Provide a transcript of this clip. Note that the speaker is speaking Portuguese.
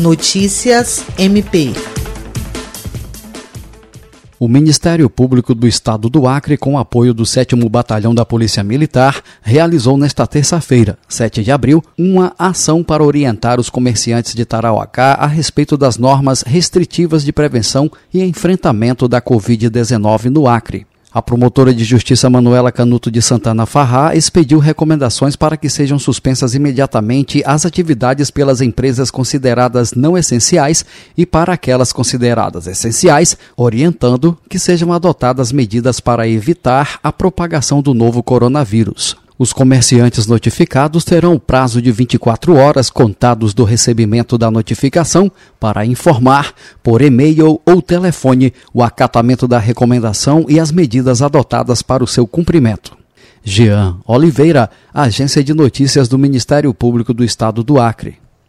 Notícias MP. O Ministério Público do Estado do Acre, com apoio do 7 Batalhão da Polícia Militar, realizou nesta terça-feira, 7 de abril, uma ação para orientar os comerciantes de Tarauacá a respeito das normas restritivas de prevenção e enfrentamento da Covid-19 no Acre. A promotora de justiça Manuela Canuto de Santana Farrá expediu recomendações para que sejam suspensas imediatamente as atividades pelas empresas consideradas não essenciais e para aquelas consideradas essenciais, orientando que sejam adotadas medidas para evitar a propagação do novo coronavírus. Os comerciantes notificados terão o prazo de 24 horas contados do recebimento da notificação para informar, por e-mail ou telefone, o acatamento da recomendação e as medidas adotadas para o seu cumprimento. Jean Oliveira, Agência de Notícias do Ministério Público do Estado do Acre.